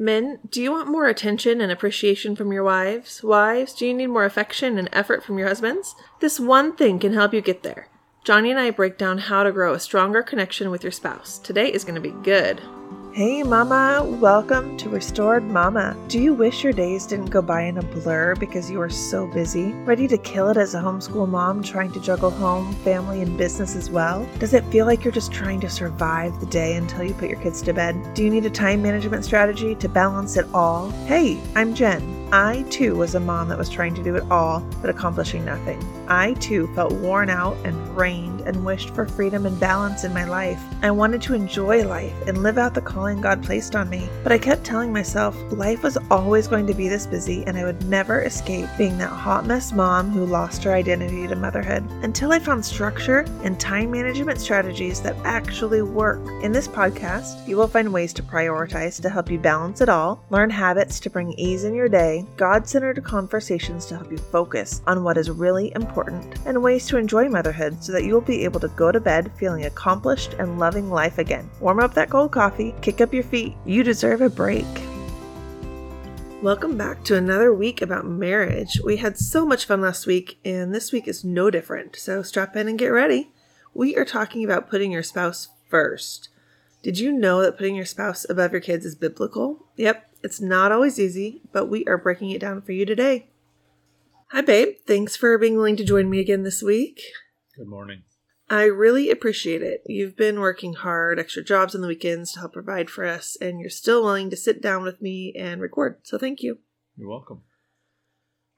Men, do you want more attention and appreciation from your wives? Wives, do you need more affection and effort from your husbands? This one thing can help you get there. Johnny and I break down how to grow a stronger connection with your spouse. Today is going to be good. Hey, Mama, welcome to Restored Mama. Do you wish your days didn't go by in a blur because you are so busy? Ready to kill it as a homeschool mom trying to juggle home, family, and business as well? Does it feel like you're just trying to survive the day until you put your kids to bed? Do you need a time management strategy to balance it all? Hey, I'm Jen. I too was a mom that was trying to do it all but accomplishing nothing. I too felt worn out and drained and wished for freedom and balance in my life. I wanted to enjoy life and live out the calling God placed on me. But I kept telling myself life was always going to be this busy and I would never escape being that hot mess mom who lost her identity to motherhood until I found structure and time management strategies that actually work. In this podcast, you will find ways to prioritize to help you balance it all, learn habits to bring ease in your day God centered conversations to help you focus on what is really important, and ways to enjoy motherhood so that you will be able to go to bed feeling accomplished and loving life again. Warm up that cold coffee, kick up your feet. You deserve a break. Welcome back to another week about marriage. We had so much fun last week, and this week is no different. So strap in and get ready. We are talking about putting your spouse first. Did you know that putting your spouse above your kids is biblical? Yep, it's not always easy, but we are breaking it down for you today. Hi, babe. Thanks for being willing to join me again this week. Good morning. I really appreciate it. You've been working hard, extra jobs on the weekends to help provide for us, and you're still willing to sit down with me and record. So thank you. You're welcome.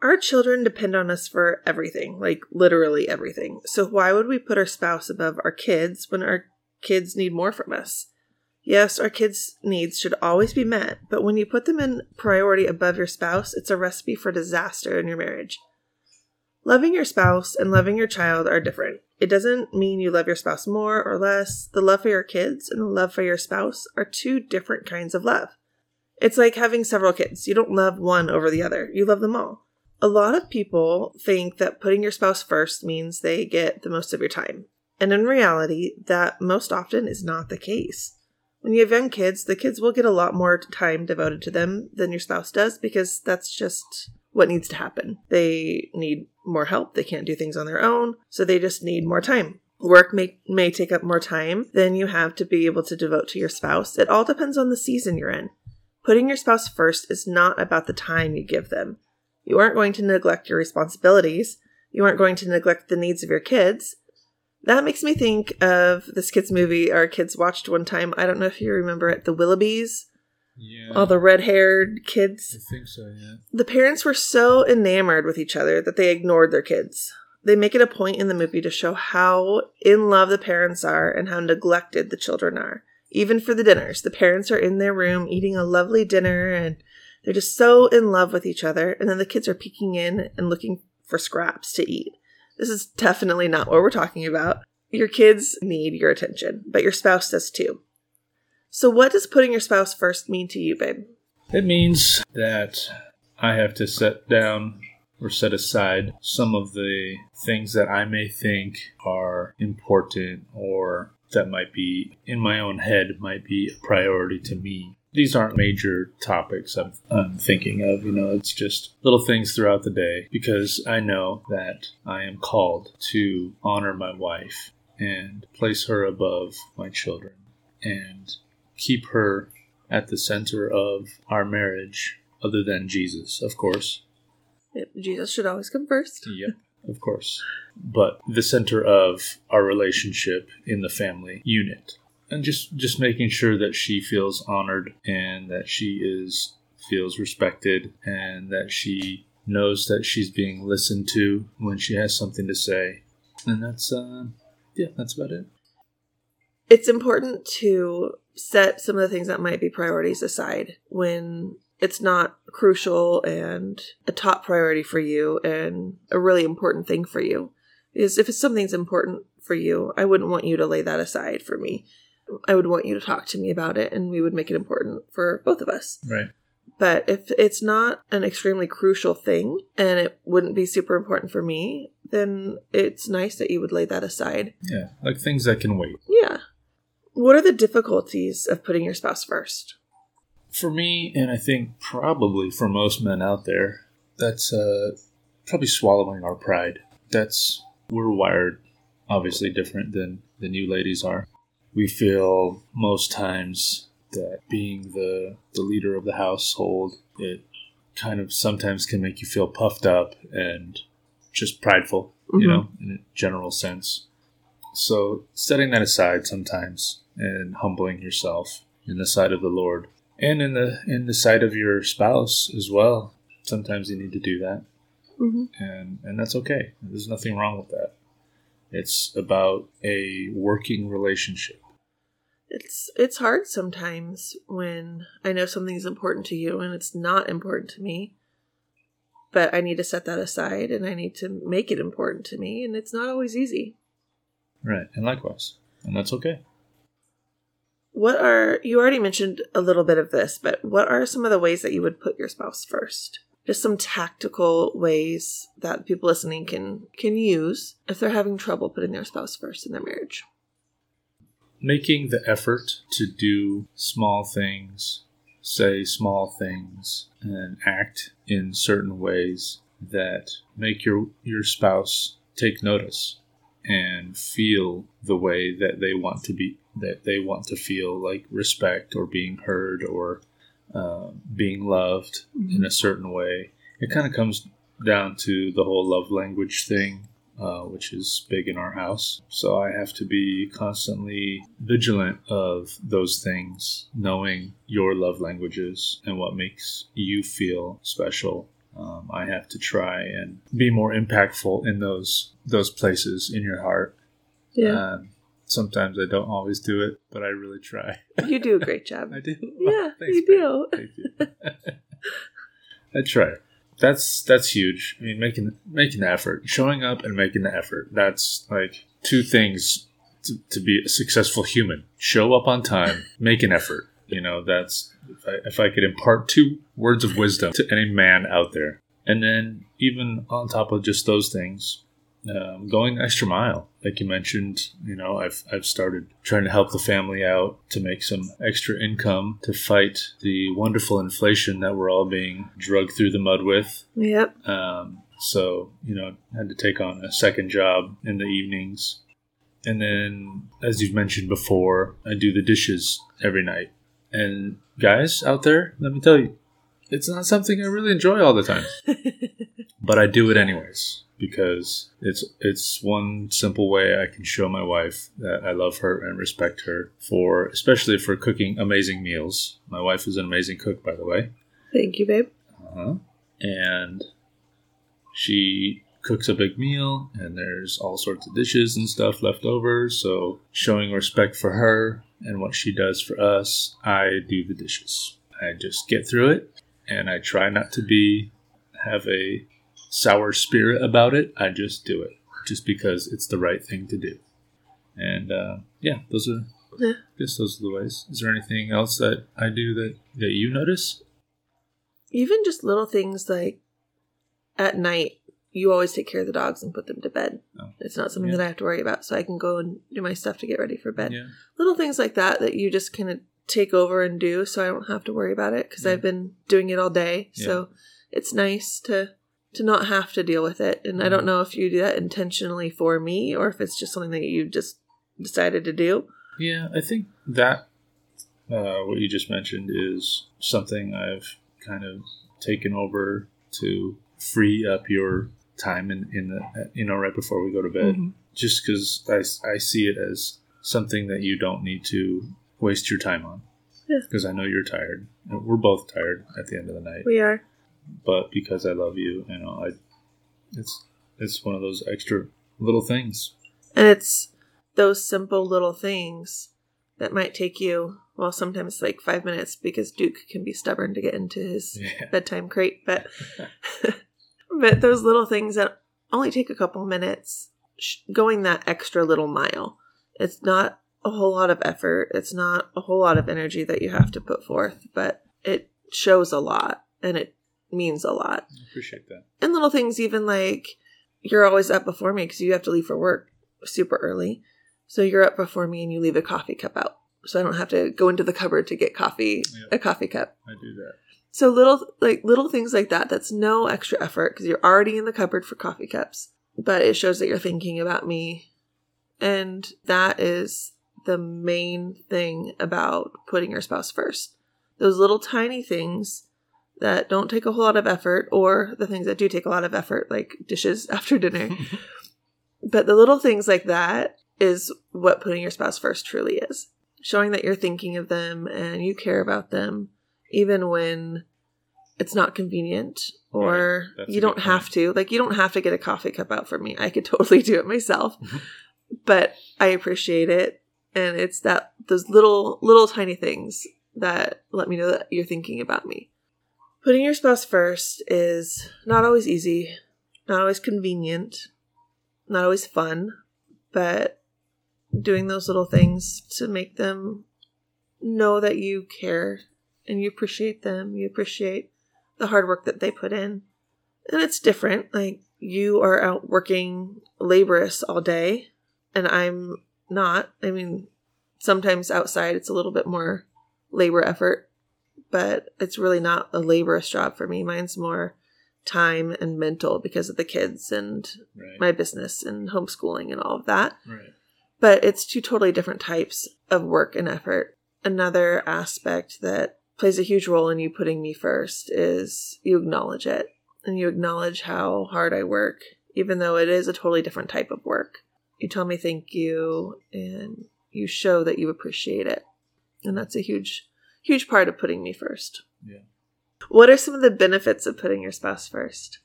Our children depend on us for everything, like literally everything. So why would we put our spouse above our kids when our kids need more from us? Yes, our kids' needs should always be met, but when you put them in priority above your spouse, it's a recipe for disaster in your marriage. Loving your spouse and loving your child are different. It doesn't mean you love your spouse more or less. The love for your kids and the love for your spouse are two different kinds of love. It's like having several kids. You don't love one over the other, you love them all. A lot of people think that putting your spouse first means they get the most of your time. And in reality, that most often is not the case. When you have young kids, the kids will get a lot more time devoted to them than your spouse does because that's just what needs to happen. They need more help. They can't do things on their own, so they just need more time. Work may, may take up more time than you have to be able to devote to your spouse. It all depends on the season you're in. Putting your spouse first is not about the time you give them. You aren't going to neglect your responsibilities. You aren't going to neglect the needs of your kids. That makes me think of this kids movie our kids watched one time. I don't know if you remember it, The Willoughbys. Yeah. All the red-haired kids. I think so, yeah. The parents were so enamored with each other that they ignored their kids. They make it a point in the movie to show how in love the parents are and how neglected the children are. Even for the dinners, the parents are in their room eating a lovely dinner and they're just so in love with each other, and then the kids are peeking in and looking for scraps to eat. This is definitely not what we're talking about. Your kids need your attention, but your spouse does too. So, what does putting your spouse first mean to you, babe? It means that I have to set down or set aside some of the things that I may think are important or that might be in my own head might be a priority to me these aren't major topics I'm, I'm, thinking of. You know, it's just little things throughout the day because I know that I am called to honor my wife and place her above my children and keep her at the center of our marriage, other than Jesus, of course. Yep, Jesus should always come first. Yep, of course. But the center of our relationship in the family unit and just just making sure that she feels honored and that she is feels respected and that she knows that she's being listened to when she has something to say and that's uh yeah that's about it it's important to set some of the things that might be priorities aside when it's not crucial and a top priority for you and a really important thing for you is if it's something's important for you i wouldn't want you to lay that aside for me I would want you to talk to me about it and we would make it important for both of us. Right. But if it's not an extremely crucial thing and it wouldn't be super important for me, then it's nice that you would lay that aside. Yeah, like things that can wait. Yeah. What are the difficulties of putting your spouse first? for me, and I think probably for most men out there, that's uh, probably swallowing our pride. That's we're wired obviously different than than you ladies are. We feel most times that being the the leader of the household, it kind of sometimes can make you feel puffed up and just prideful, you Mhm. know, in a general sense. So setting that aside sometimes and humbling yourself in the sight of the Lord and in the in the sight of your spouse as well. Sometimes you need to do that, hmm and and that's okay. There's nothing wrong with that. It's about a working relationship. It's it's hard sometimes when I know something's important to you and it's not important to me. But I need to set that aside and I need to make it important to me and it's not always easy. Right, and likewise, and that's okay. What are you already mentioned a little bit of this, but what are some of the ways that you would put your spouse first? Just some tactical ways that people listening can can use if they're having trouble putting their spouse first in their marriage. Making the effort to do small things, say small things, and act in certain ways that make your your spouse take notice and feel the way that they want to be that they want to feel like respect or being heard or uh, being loved in a certain way. It kind of comes down to the whole love language thing, uh, which is big in our house. So I have to be constantly vigilant of those things, knowing your love languages and what makes you feel special. Um, I have to try and be more impactful in those those places in your heart. Yeah. Um, sometimes I don't always do it, but I really try. you do a great job. I do. Yeah, thanks, you do. Thank you. I try. That's that's huge. I mean, making making the effort, showing up, and making the effort. That's like two things to, to be a successful human. Show up on time, make an effort. You know, that's if I, if I could impart two words of wisdom to any man out there, and then even on top of just those things, um, going the extra mile, like you mentioned. You know, I've I've started trying to help the family out to make some extra income to fight the wonderful inflation that we're all being drugged through the mud with. Yep. Um, so you know, had to take on a second job in the evenings, and then as you've mentioned before, I do the dishes every night. And guys out there, let me tell you, it's not something I really enjoy all the time but I do it anyways because it's it's one simple way I can show my wife that I love her and respect her for especially for cooking amazing meals. My wife is an amazing cook, by the way, Thank you, babe. uh-huh. and she cooks a big meal, and there's all sorts of dishes and stuff left over. So showing respect for her and what she does for us, I do the dishes. I just get through it, and I try not to be have a sour spirit about it. I just do it just because it's the right thing to do. And uh, yeah, those are. Yeah. I guess those are the ways. Is there anything else that I do that that you notice? Even just little things like at night, you always take care of the dogs and put them to bed. Oh. It's not something Yeah. that I have to worry about, so I can go and do my stuff to get ready for bed. Yeah. Little things like that that you just kind of take over and do, so I don't have to worry about it because Yeah. I've been doing it all day. So it's nice to to not have to deal with it. And I Mm-hmm. don't know if you do that intentionally for me or if it's just something that you just decided to do. Yeah, I think that uh, what you just mentioned is something I've kind of taken over to free up your time in, in the you know right before we go to bed. Mhm. Just because I, I see it as something that you don't need to waste your time on. Yeah. Because I know you're tired. And We're both tired at the end of the night. We are. But because I love you, you know, I it's it's one of those extra little things. And it's those simple little things that might take you, well, sometimes like five minutes because Duke can be stubborn to get into his Yeah. bedtime crate, but but those little things that only take a couple minutes, sh- going that extra little mile. It's not a whole lot of effort. It's not a whole lot of energy that you have to put forth, but it shows a lot and it means a lot. I appreciate that. And little things, even like you're always up before me because you have to leave for work super early. So you're up before me and you leave a coffee cup out. so I don't have to go into the cupboard to get coffee, a coffee cup. I do that. So little like little things like that that's no extra effort because you're already in the cupboard for coffee cups, but it shows that you're thinking about me. And that is the main thing about putting your spouse first. Those little tiny things that don't take a whole lot of effort or the things that do take a lot of effort like dishes after dinner. but the little things like that is what putting your spouse first truly is. Showing that you're thinking of them and you care about them even when it's not convenient or Right. You don't have point. to. Like you don't have to get a coffee cup out for me. I could totally do it myself. Mhm. but I appreciate it and it's that those little little tiny things that let me know that you're thinking about me. Putting your spouse first is not always easy, not always convenient, not always fun, but doing those little things to make them know that you care and you appreciate them, you appreciate the hard work that they put in. And it's different. Like you are out working laborious all day and I'm not. I mean, sometimes outside it's a little bit more labor effort, but it's really not a laborious job for me. Mine's more time and mental because of the kids and Right. my business and homeschooling and all of that. right. But it's two totally different types of work and effort. Another aspect that plays a huge role in you putting me first is you acknowledge it and you acknowledge how hard I work, even though it is a totally different type of work. You tell me thank you and you show that you appreciate it. And that's a huge, huge part of putting me first. Yeah. What are some of the benefits of putting your spouse first?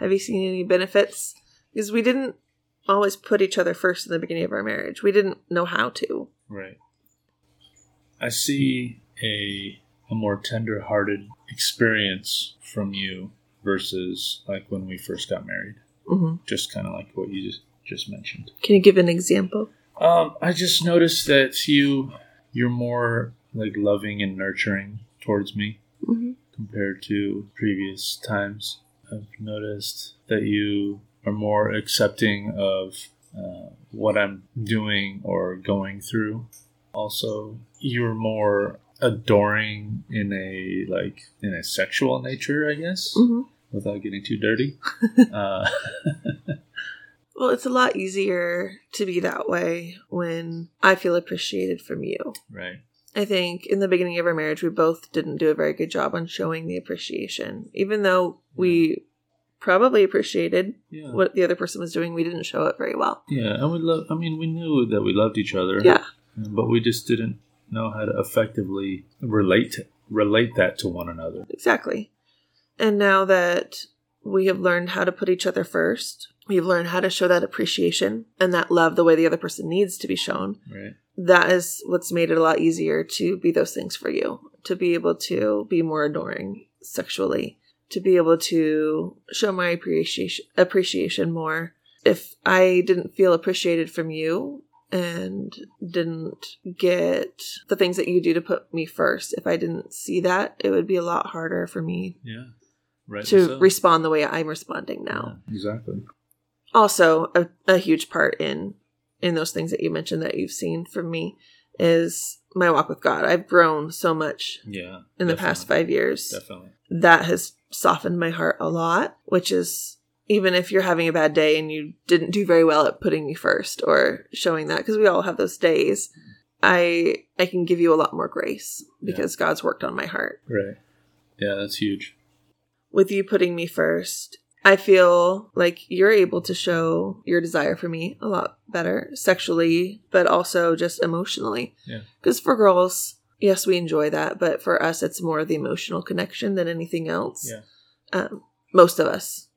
Have you seen any benefits? Because we didn't always put each other first in the beginning of our marriage. We didn't know how to. Right. I see a a more tender-hearted experience from you versus like when we first got married. hmm Just kind of like what you just just mentioned. Can you give an example? Um, I just noticed that you you're more like loving and nurturing towards me hmm compared to previous times. I've noticed that you are more accepting of uh, what I'm doing or going through. Also, you're more adoring in a like in a sexual nature, I guess, hmm without getting too dirty. uh, Well, it's a lot easier to be that way when I feel appreciated from you. right. I think in the beginning of our marriage, we both didn't do a very good job on showing the appreciation. Even though we probably appreciated Yeah. what the other person was doing, we didn't show it very well. Yeah, and we love. I mean, we knew that we loved each other. Yeah. but we just didn't know how to effectively relate relate that to one another. Exactly. And now that we have learned how to put each other first, we've learned how to show that appreciation and that love the way the other person needs to be shown. Right. That is what's made it a lot easier to be those things for you, to be able to be more adoring sexually, to be able to show my appreciation appreciation more. If I didn't feel appreciated from you and didn't get the things that you do to put me first, if I didn't see that, it would be a lot harder for me Yeah. Right. to respond the way I'm responding now. exactly. Also, a, a huge part in in those things that you mentioned that you've seen from me is my walk with God. I've grown so much Yeah. in the past five years. Definitely. That has softened my heart a lot, which is even if you're having a bad day and you didn't do very well at putting me first or showing that because we all have those days, I I can give you a lot more grace because God's worked on my heart. Right. Yeah, that's huge. With you putting me first, I feel like you're able to show your desire for me a lot better sexually, but also just emotionally. Yeah. Because for girls, yes, we enjoy that, but for us, it's more the emotional connection than anything else. Yeah. Um, most of us,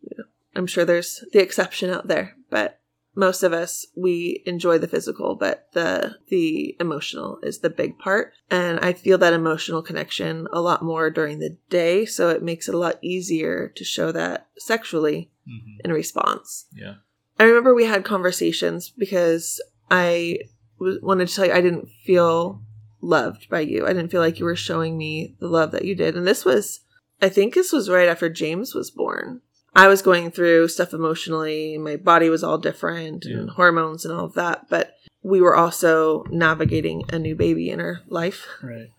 I'm sure there's the exception out there, but most of us we enjoy the physical but the the emotional is the big part. And i feel that emotional connection a lot more during the day so it makes it a lot easier to show that sexually hmm in response. Yeah. i remember we had conversations because i w- wanted to tell you i didn't feel loved by you. I didn't feel like you were showing me the love that you did. And this was i think this was right after james was born I was going through stuff emotionally. My body was all different and hormones and all of that. But we were also navigating a new baby in our life. Right.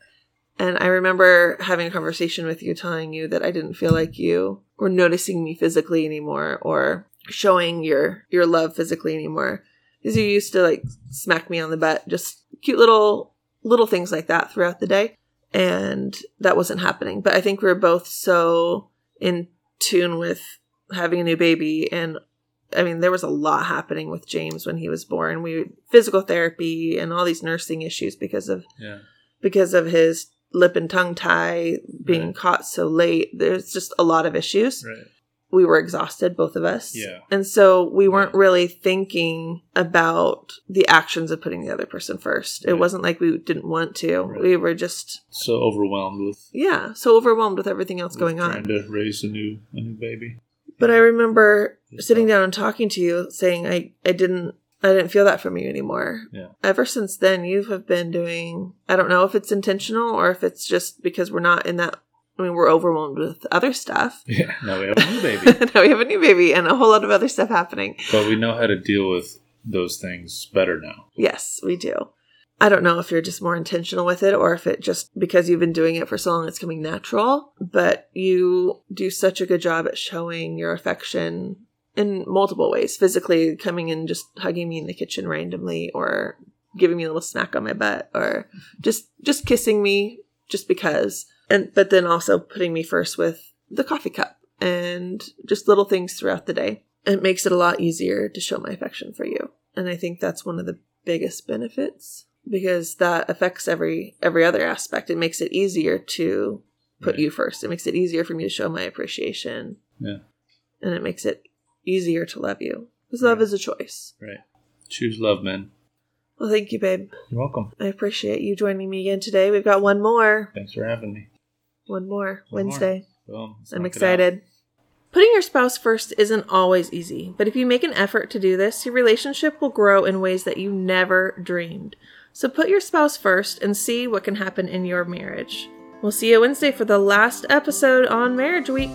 And I remember having a conversation with you telling you that I didn't feel like you were noticing me physically anymore or showing your your love physically anymore. Because you used to like smack me on the butt, just cute little little things like that throughout the day. And that wasn't happening. But I think we were both so in tune with having a new baby and I mean, there was a lot happening with James when he was born. We physical therapy and all these nursing issues because of Yeah. because of his lip and tongue tie being Right. caught so late. There's just a lot of issues. Right. We were exhausted, both of us. Yeah. And so we weren't really thinking about the actions of putting the other person first. It wasn't like we didn't want to. We were just, So overwhelmed with yeah, so overwhelmed with everything else with going on. trying to raise a new a new baby. But I remember sitting down and talking to you saying I, I didn't I didn't feel that from you anymore. Yeah. Ever since then you have been doing I don't know if it's intentional or if it's just because we're not in that I mean we're overwhelmed with other stuff. Yeah. Now we have a new baby. now we have a new baby and a whole lot of other stuff happening. but we know how to deal with those things better now. Yes, we do. I don't know if you're just more intentional with it or if it just because you've been doing it for so long it's coming natural, but you do such a good job at showing your affection in multiple ways. Physically coming and just hugging me in the kitchen randomly or giving me a little smack on my butt or just just kissing me just because. And but then also putting me first with the coffee cup and just little things throughout the day. It makes it a lot easier to show my affection for you. And I think that's one of the biggest benefits because that affects every every other aspect. It makes it easier to put Right. you first. It makes it easier for me to show my appreciation. Yeah. And it makes it easier to love you. Because love Right. is a choice. Right. Choose love, man. Well, thank you, babe. You're welcome. I appreciate you joining me again today. We've got one more. Thanks for having me. One more. One more. Wednesday. Boom. I'm knock it out. excited. Putting your spouse first isn't always easy, but if you make an effort to do this, your relationship will grow in ways that you never dreamed. So put your spouse first and see what can happen in your marriage. We'll see you Wednesday for the last episode on Marriage Week.